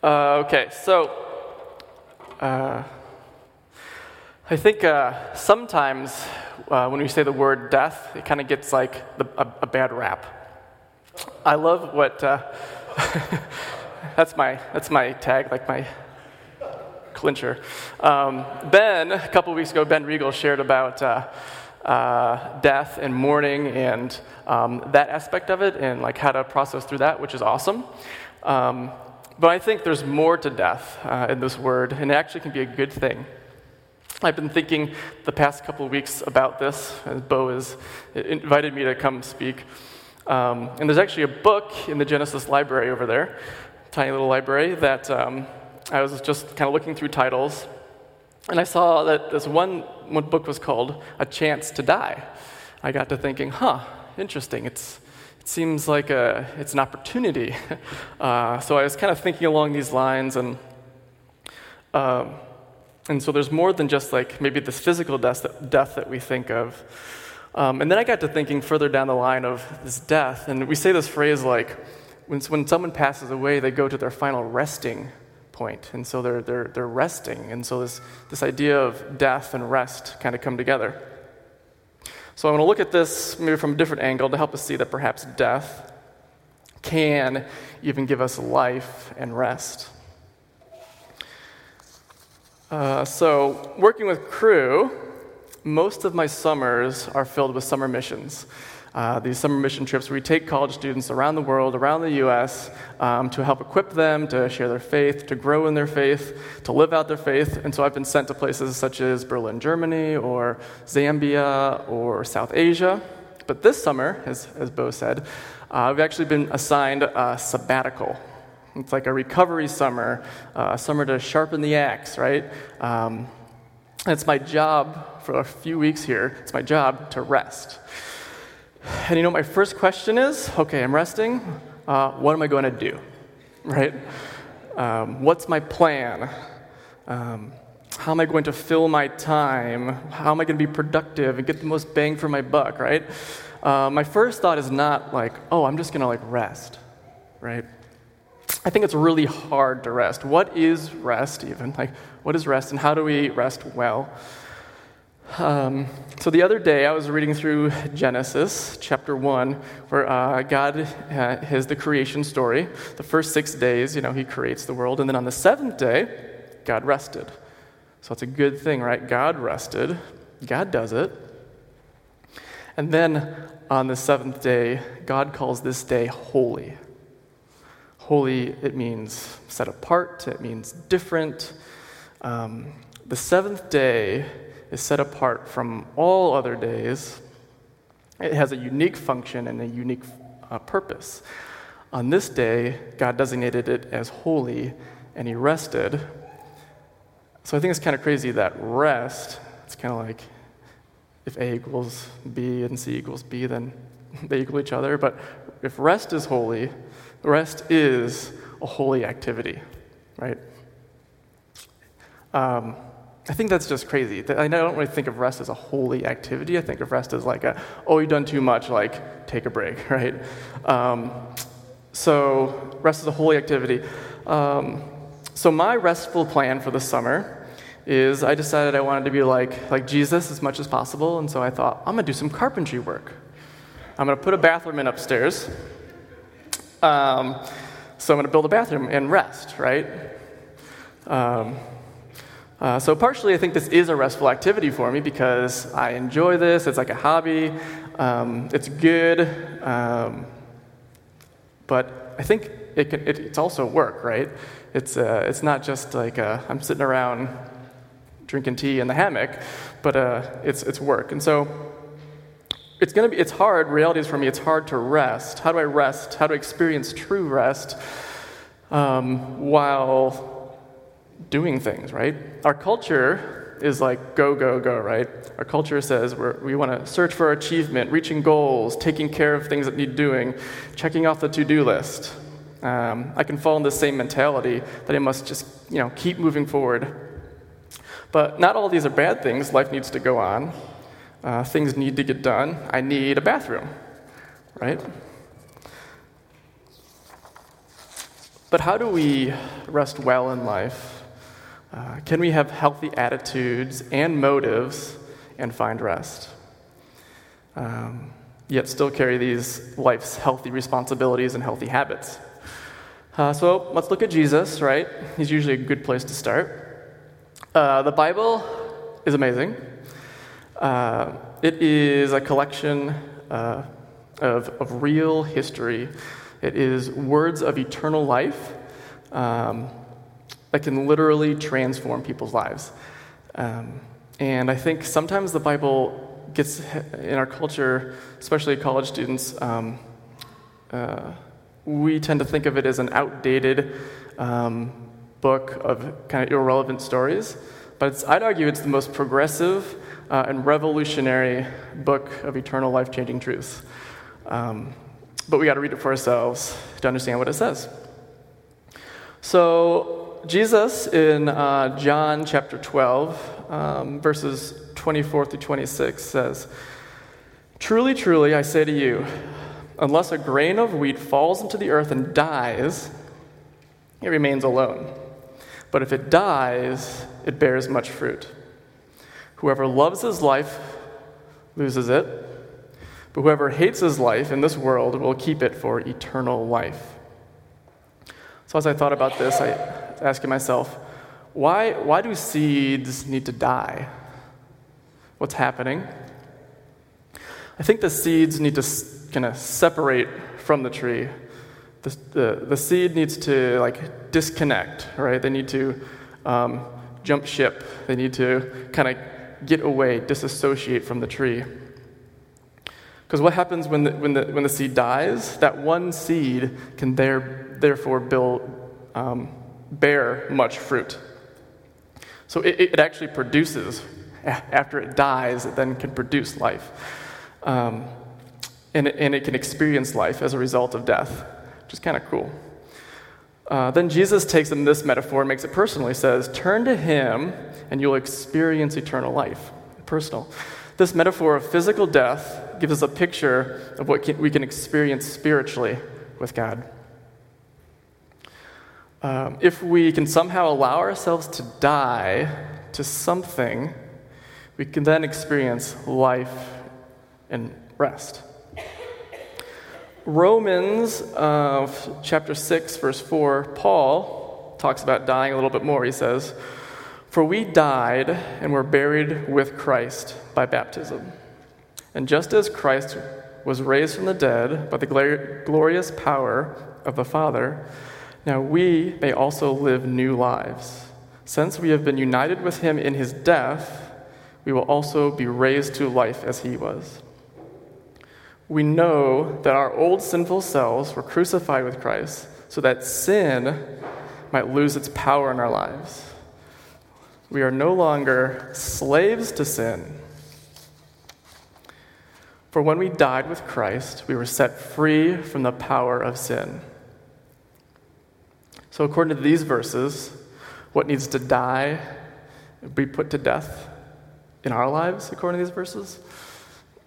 Uh, okay, so uh, I think uh, sometimes uh, when we say the word death, it kind of gets like the, a, a, bad rap. I love what uh, that's my that's my tag, like my clincher. Um, ben, a couple weeks ago, Ben Regal shared about uh, uh, death and mourning and um, that aspect of it and like how to process through that, which is awesome. Um, but I think there's more to death uh, in this word, and it actually can be a good thing. I've been thinking the past couple of weeks about this, as Bo has invited me to come speak. Um, and there's actually a book in the Genesis library over there, tiny little library, that um, I was just kind of looking through titles, and I saw that this one, one book was called A Chance to Die. I got to thinking, huh, interesting. It's, seems like a, it's an opportunity. Uh, so I was kind of thinking along these lines, and, um, and so there's more than just like maybe this physical death that, death that we think of. Um, and then I got to thinking further down the line of this death, and we say this phrase like, when, when someone passes away, they go to their final resting point, and so they're, they're, they're resting. And so this, this idea of death and rest kind of come together. So I want to look at this maybe from a different angle to help us see that perhaps death can even give us life and rest. Uh, so, working with Cru, most of my summers are filled with summer missions uh, these summer mission trips where we take college students around the world, around the U.S., um, to help equip them to share their faith, to grow in their faith, to live out their faith. And so I've been sent to places such as Berlin, Germany, or Zambia, or South Asia. But this summer, as, as Bo said, uh, I've actually been assigned a sabbatical. It's like a recovery summer, uh, a summer to sharpen the axe, right? Um, it's my job for a few weeks here, it's my job to rest. And you know, my first question is okay, I'm resting. Uh, what am I going to do? Right? Um, what's my plan? Um, how am I going to fill my time? How am I going to be productive and get the most bang for my buck, right? Uh, my first thought is not like, oh, I'm just going to like rest, right? I think it's really hard to rest. What is rest, even? Like, what is rest, and how do we rest well? Um, so the other day, I was reading through Genesis chapter 1, where uh, God uh, has the creation story. The first six days, you know, He creates the world. And then on the seventh day, God rested. So it's a good thing, right? God rested, God does it. And then on the seventh day, God calls this day holy. Holy, it means set apart, it means different. Um, the seventh day, is set apart from all other days. It has a unique function and a unique uh, purpose. On this day, God designated it as holy and he rested. So I think it's kind of crazy that rest, it's kind of like if A equals B and C equals B, then they equal each other. But if rest is holy, rest is a holy activity, right? Um, I think that's just crazy. I don't really think of rest as a holy activity. I think of rest as like a, oh, you've done too much, like take a break, right? Um, so rest is a holy activity. Um, so my restful plan for the summer is I decided I wanted to be like, like Jesus as much as possible, and so I thought, I'm gonna do some carpentry work. I'm gonna put a bathroom in upstairs. Um, so I'm gonna build a bathroom and rest, right? Uh, so, partially, I think this is a restful activity for me because I enjoy this. It's like a hobby, um, it's good, um, but I think it can, it, it's also work, right? It's, uh, it's not just like uh, I'm sitting around drinking tea in the hammock, but uh, it's, it's work. And so, it's going to be it's hard reality is for me it's hard to rest how do i rest how do i experience true rest um, while doing things, right? Our culture is like go, go, go, right? Our culture says we want to search for achievement, reaching goals, taking care of things that need doing, checking off the to do list. Um, I can fall in the same mentality that I must just, you know, keep moving forward. But not all these are bad things. Life needs to go on. Uh, things need to get done. I need a bathroom, right? But how do we rest well in life? Uh, can we have healthy attitudes and motives and find rest? Um, yet still carry these life's healthy responsibilities and healthy habits. Uh, so let's look at Jesus, right? He's usually a good place to start. Uh, the Bible is amazing. Uh, it is a collection uh, of, of real history, it is words of eternal life um, that can literally transform people's lives. Um, and I think sometimes the Bible gets in our culture, especially college students, um, uh, we tend to think of it as an outdated um, book of kind of irrelevant stories. But I'd argue it's the most progressive uh, and revolutionary book of eternal life changing truths. Um, but we got to read it for ourselves to understand what it says. So, Jesus in uh, John chapter 12, um, verses 24 through 26 says, Truly, truly, I say to you, unless a grain of wheat falls into the earth and dies, it remains alone. But if it dies, it bears much fruit. Whoever loves his life loses it, but whoever hates his life in this world will keep it for eternal life. So, as I thought about this, I asking myself, why, why do seeds need to die? What's happening? I think the seeds need to kind of separate from the tree. The, the, the, seed needs to like disconnect, right? They need to um, jump ship. They need to kind of get away, disassociate from the tree. Because what happens when the, when, the, when the seed dies? That one seed can there, therefore build, um, bear much fruit. So it, it actually produces, after it dies, it then can produce life. Um, and, it, and it can experience life as a result of death, which is kind of cool. Uh, then Jesus takes in this metaphor and makes it personal. He says, Turn to him and you'll experience eternal life. Personal. This metaphor of physical death gives us a picture of what can, we can experience spiritually with God. Um, if we can somehow allow ourselves to die to something, we can then experience life and rest. Romans uh, chapter 6, verse 4, Paul talks about dying a little bit more. He says, For we died and were buried with Christ by baptism. And just as Christ was raised from the dead by the glorious power of the Father, now we may also live new lives. Since we have been united with him in his death, we will also be raised to life as he was we know that our old sinful selves were crucified with Christ so that sin might lose its power in our lives. We are no longer slaves to sin. For when we died with Christ, we were set free from the power of sin. So, according to these verses, what needs to die, be put to death in our lives, according to these verses?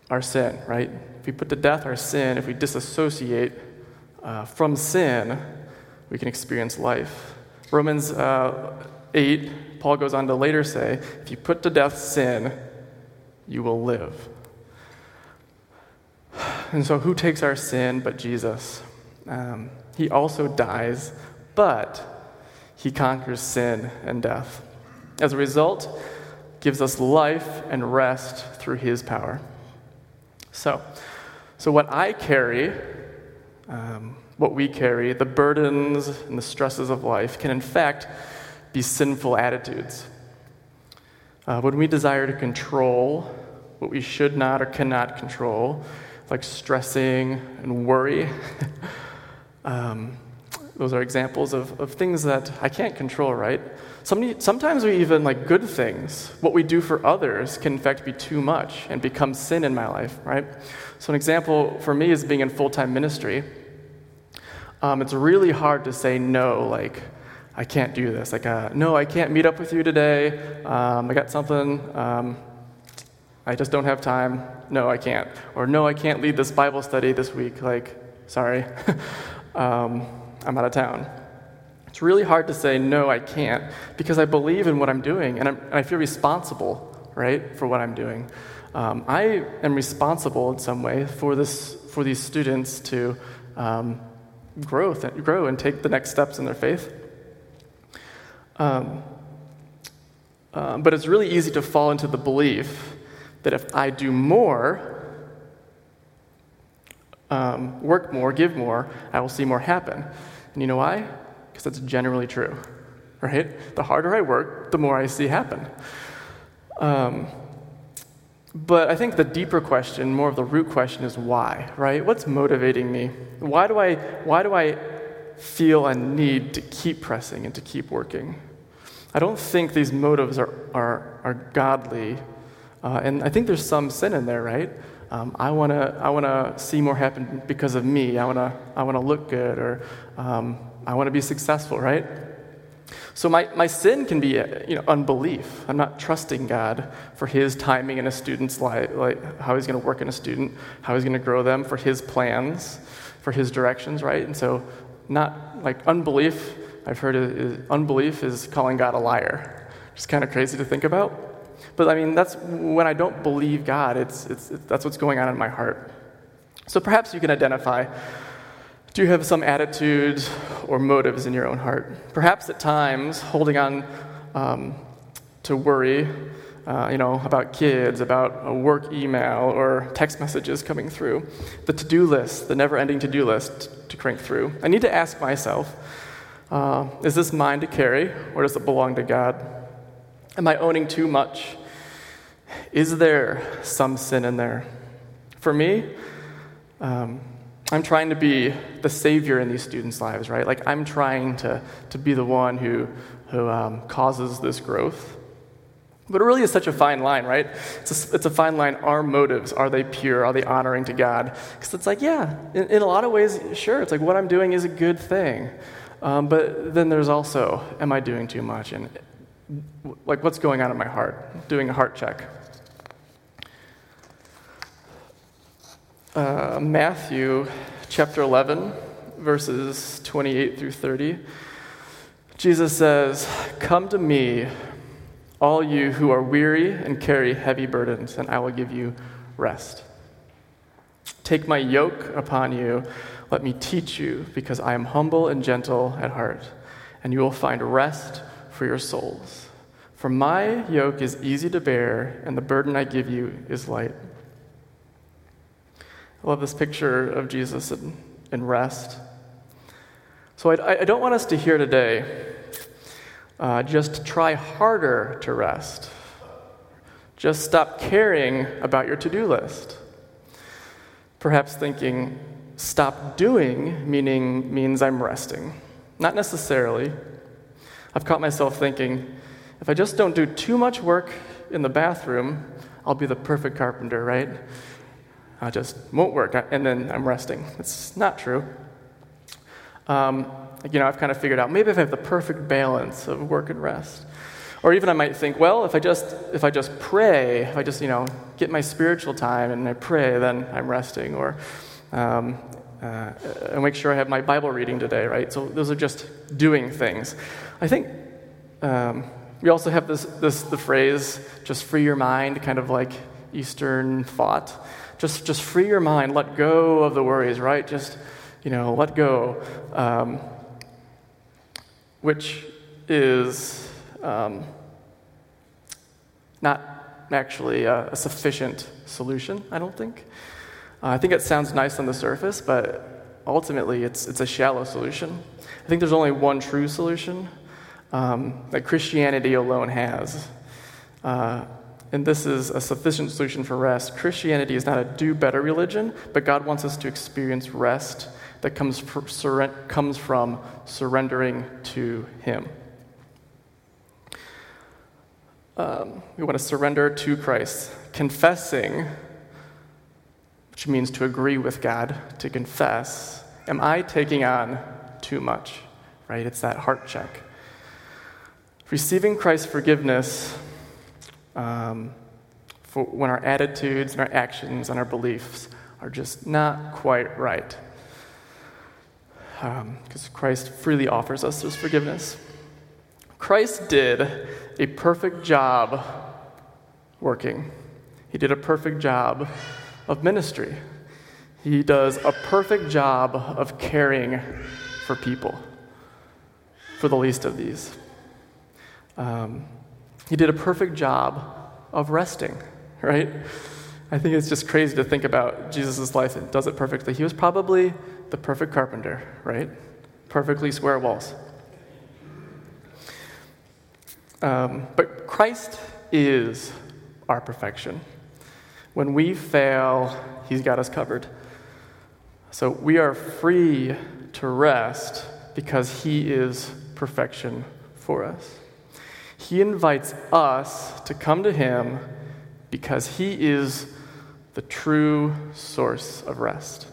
our sin, right? If we put to death our sin, if we disassociate uh, from sin, we can experience life. Romans uh, 8, Paul goes on to later say, if you put to death sin, you will live. And so, who takes our sin but Jesus? Um, he also dies, but he conquers sin and death. As a result, gives us life and rest through his power. So, so what I carry, um, what we carry, the burdens and the stresses of life, can in fact be sinful attitudes. Uh, when we desire to control what we should not or cannot control, like stressing and worry, um, those are examples of, of things that I can't control, right? sometimes we even like good things, what we do for others, can in fact be too much and become sin in my life, right? So, an example for me is being in full time ministry. Um, it's really hard to say no, like, I can't do this. Like, uh, no, I can't meet up with you today. Um, I got something. Um, I just don't have time. No, I can't. Or no, I can't lead this Bible study this week. Like, sorry, um, I'm out of town. It's really hard to say, no, I can't, because I believe in what I'm doing and, I'm, and i feel responsible, right, for what I'm doing. Um, I am responsible in some way for, this, for these students to um, grow, th- grow and take the next steps in their faith. Um, uh, but it's really easy to fall into the belief that if I do more, um, work more, give more, I will see more happen. And you know why? Because that's generally true, right? The harder I work, the more I see happen. Um, but I think the deeper question, more of the root question, is why, right? What's motivating me? Why do I, why do I feel a need to keep pressing and to keep working? I don't think these motives are, are, are godly. Uh, and I think there's some sin in there, right? Um, I want to I wanna see more happen because of me. I want to I wanna look good or um, I want to be successful, right? So my, my sin can be uh, you know, unbelief. I'm not trusting God for his timing in a student's life, like how he's going to work in a student, how he's going to grow them, for his plans, for his directions, right? And so not like unbelief I've heard is, unbelief is calling God a liar. It's kind of crazy to think about. But I mean, that's when I don't believe God, it's, it's, it's, that's what's going on in my heart. So perhaps you can identify do you have some attitudes or motives in your own heart? Perhaps at times holding on um, to worry, uh, you know, about kids, about a work email or text messages coming through, the to do list, the never ending to do list to crank through. I need to ask myself uh, is this mine to carry, or does it belong to God? Am I owning too much? Is there some sin in there? For me, um, I'm trying to be the savior in these students' lives, right? Like, I'm trying to, to be the one who, who um, causes this growth. But it really is such a fine line, right? It's a, it's a fine line. Our motives, are they pure? Are they honoring to God? Because it's like, yeah, in, in, a lot of ways, sure, it's like what I'm doing is a good thing. Um, but then there's also, am I doing too much? And like, what's going on in my heart? Doing a heart check. Uh, Matthew chapter 11, verses 28 through 30. Jesus says, Come to me, all you who are weary and carry heavy burdens, and I will give you rest. Take my yoke upon you let me teach you, because I am humble and gentle at heart, and you will find rest for your souls. For my yoke is easy to bear, and the burden I give you is light. I love this picture of Jesus in, in rest. So I, I, don't want us to hear today uh, just try harder to rest. Just stop caring about your to do list. Perhaps thinking, Stop doing meaning means I'm resting. Not necessarily. I've caught myself thinking, if I just don't do too much work in the bathroom, I'll be the perfect carpenter, right? I just won't work, and then I'm resting. It's not true. Um, you know, I've kind of figured out maybe if I have the perfect balance of work and rest. Or even I might think, well, if I just if I just pray, if I just you know get my spiritual time and I pray, then I'm resting. Or um, uh, make sure I have my Bible reading today, right? So those are just doing things. I think um, we also have this, this the phrase "just free your mind," kind of like Eastern thought. Just just free your mind, let go of the worries, right? Just you know, let go, um, which is um, not actually a, a sufficient solution, I don't think. Uh, I think it sounds nice on the surface, but ultimately it's, it's a shallow solution. I think there's only one true solution um, that Christianity alone has. Uh, and this is a sufficient solution for rest. Christianity is not a do better religion, but God wants us to experience rest that comes, from, comes from surrendering to Him. Um, we want to surrender to Christ, confessing which means to agree with God, to confess, am I taking on too much? Right? It's that heart check. Receiving Christ's forgiveness um, for when our attitudes and our actions and our beliefs are just not quite right. because um, Christ freely offers us this forgiveness. Christ did a perfect job working, He did a perfect job of ministry. He does a perfect job of caring for people, for the least of these. Um, he did a perfect job of resting, right? I think it's just crazy to think about Jesus' life and does it perfectly. He was probably the perfect carpenter, right? Perfectly square walls. Um, but Christ is our perfection. When we fail, He's got us covered. So we are free to rest because He is perfection for us. He invites us to come to Him because He is the true source of rest.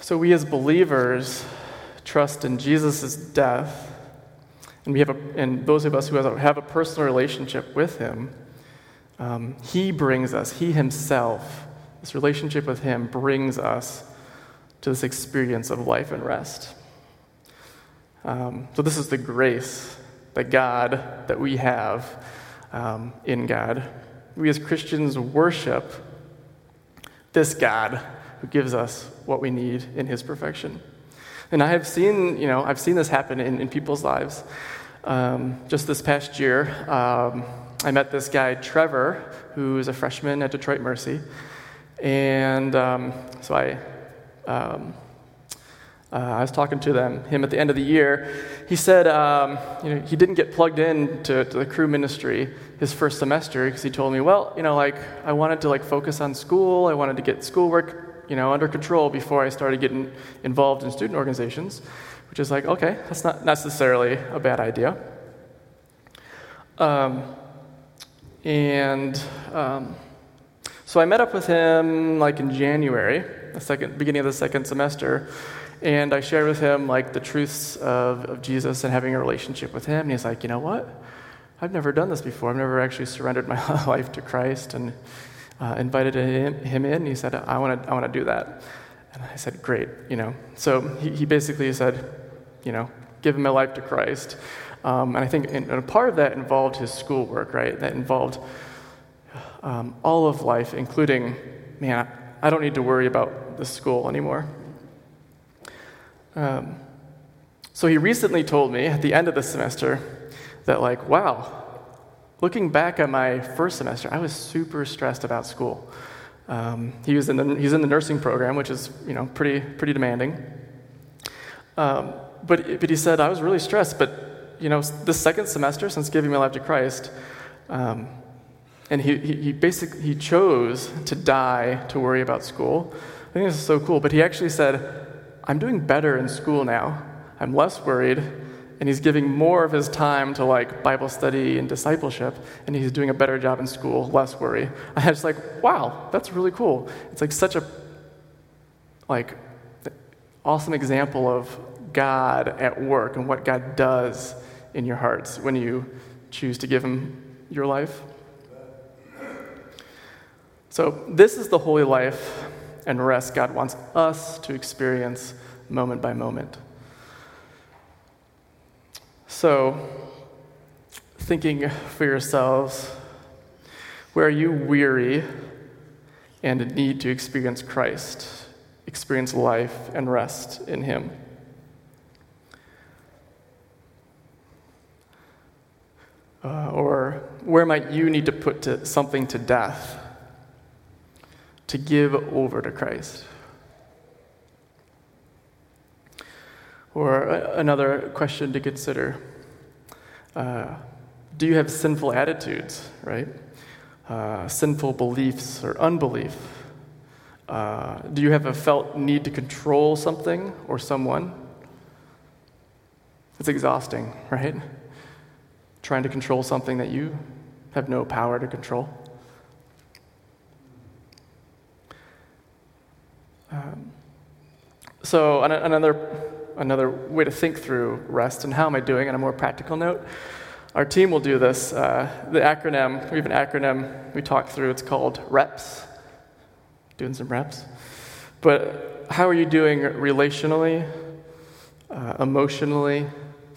So, we as believers trust in Jesus' death, and, we have a, and those of us who have a personal relationship with Him, um, He brings us, He Himself, this relationship with Him brings us to this experience of life and rest. Um, so, this is the grace that God, that we have um, in God. We as Christians worship this God who gives us what we need in his perfection. And I have seen, you know, I've seen this happen in, in people's lives. Um, just this past year, um, I met this guy, Trevor, who is a freshman at Detroit Mercy. And um, so I um, uh, I was talking to them, him at the end of the year. He said um, you know, he didn't get plugged in to, to the Cru ministry his first semester because he told me, well, you know, like I wanted to like focus on school. I wanted to get schoolwork, you know, under control before I started getting involved in student organizations, which is like, okay, that's not necessarily a bad idea. Um, and um, so I met up with him like in January, the second beginning of the second semester and I shared with him like the truths of, of Jesus and having a relationship with him. And he's like, you know what? I've never done this before. I've never actually surrendered my life to Christ and uh, invited him, him in. He said, I want to I wanna do that. And I said, great, you know. So he, he basically said, you know, give my life to Christ. Um, and I think and a part of that involved his schoolwork, right? That involved um, all of life, including, man, I don't need to worry about the school anymore. Um, so he recently told me at the end of the semester that, like, wow, looking back at my first semester, I was super stressed about school. Um, he was in the, he's in the nursing program, which is, you know, pretty, pretty demanding. Um, but, but he said, I was really stressed, but, you know, the second semester since giving my life to Christ, um, and he, he, he basically he chose to die to worry about school. I think this is so cool. But he actually said, I'm doing better in school now. I'm less worried. And he's giving more of his time to like Bible study and discipleship, and he's doing a better job in school, less worry. I was like, wow, that's really cool. It's like such a like awesome example of God at work and what God does in your hearts when you choose to give him your life. So, this is the holy life and rest God wants us to experience moment by moment. So, thinking for yourselves, where are you weary and need to experience Christ, experience life and rest in Him? Uh, or where might you need to put to something to death to give over to Christ. Or another question to consider uh, Do you have sinful attitudes, right? Uh, sinful beliefs or unbelief? Uh, do you have a felt need to control something or someone? It's exhausting, right? Trying to control something that you have no power to control. Um, so, another, another way to think through rest and how am I doing on a more practical note. Our team will do this. Uh, the acronym, we have an acronym we talk through, it's called REPS. Doing some reps. But how are you doing relationally, uh, emotionally,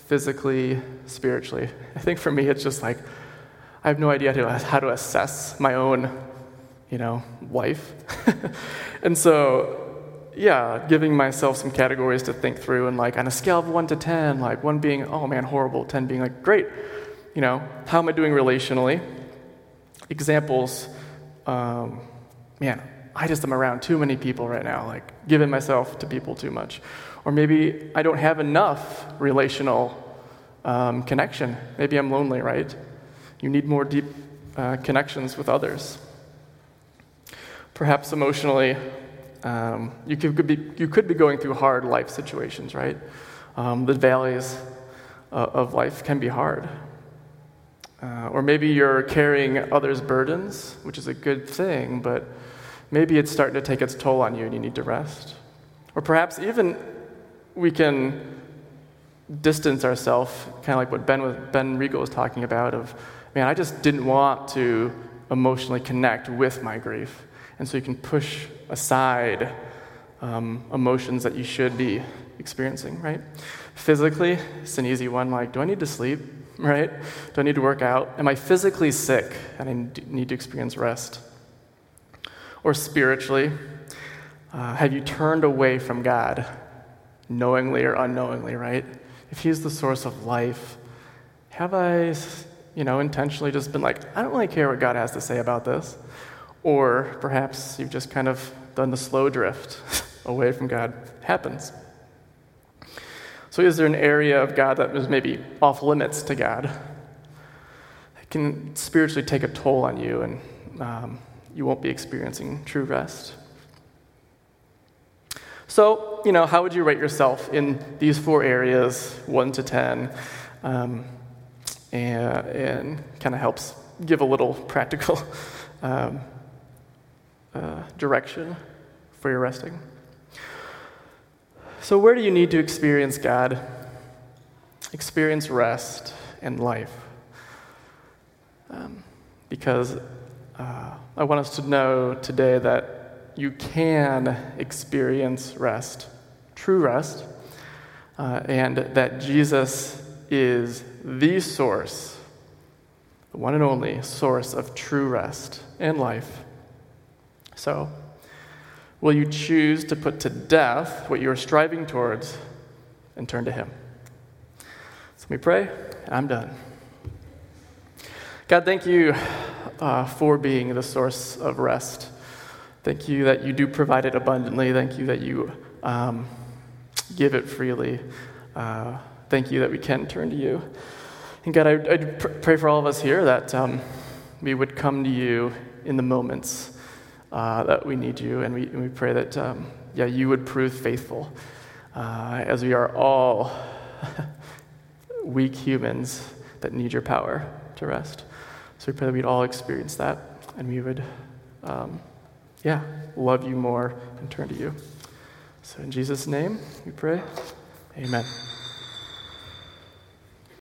physically, spiritually? I think for me, it's just like I have no idea how to, how to assess my own, you know, life. and so yeah, giving myself some categories to think through, and like on a scale of one to 10, like one being, oh man, horrible, 10 being like, great. You know, how am I doing relationally? Examples, um, man, I just am around too many people right now, like giving myself to people too much. Or maybe I don't have enough relational um, connection. Maybe I'm lonely, right? You need more deep uh, connections with others. Perhaps emotionally, um, you, could, be, you could be going through hard life situations, right? Um, the valleys uh, of life can be hard. Uh, or maybe you're carrying others' burdens, which is a good thing, but maybe it's starting to take its toll on you and you need to rest. Or perhaps even we can distance ourselves, kind of like what Ben, was, ben Regal was talking about of, man, I just didn't want to emotionally connect with my grief. And so you can push aside um, emotions that you should be experiencing, right? Physically, it's an easy one like, do I need to sleep, right? Do I need to work out? Am I physically sick and I need to experience rest? Or spiritually, uh, have you turned away from God, knowingly or unknowingly, right? If He's the source of life, have I, you know, intentionally just been like, I don't really care what God has to say about this? Or perhaps you've just kind of done the slow drift away from God. It happens. So, is there an area of God that is maybe off limits to God? It can spiritually take a toll on you, and um, you won't be experiencing true rest. So, you know, how would you rate yourself in these four areas, 1 to 10? Um, and, and kind of helps give a little practical um, uh, direction for your resting. So, where do you need to experience God? Experience rest and life. Um, because uh, I want us to know today that you can experience rest, true rest, uh, and that Jesus is the source, the one and only source of true rest and life. So, will you choose to put to death what you are striving towards and turn to Him? So, let me pray, and I'm done. God, thank you uh, for being the source of rest. Thank you that you do provide it abundantly. Thank you that you um, give it freely. Uh, thank you that we can turn to you. And God, I, I pray for all of us here that um, we would come to you in the moments uh, that we need you, and we, and we pray that, um, yeah, you would prove faithful uh, as we are all weak humans that need your power to rest. So we pray that we'd all experience that, and we would, um, yeah, love you more and turn to you. So in Jesus' name, we pray. Amen.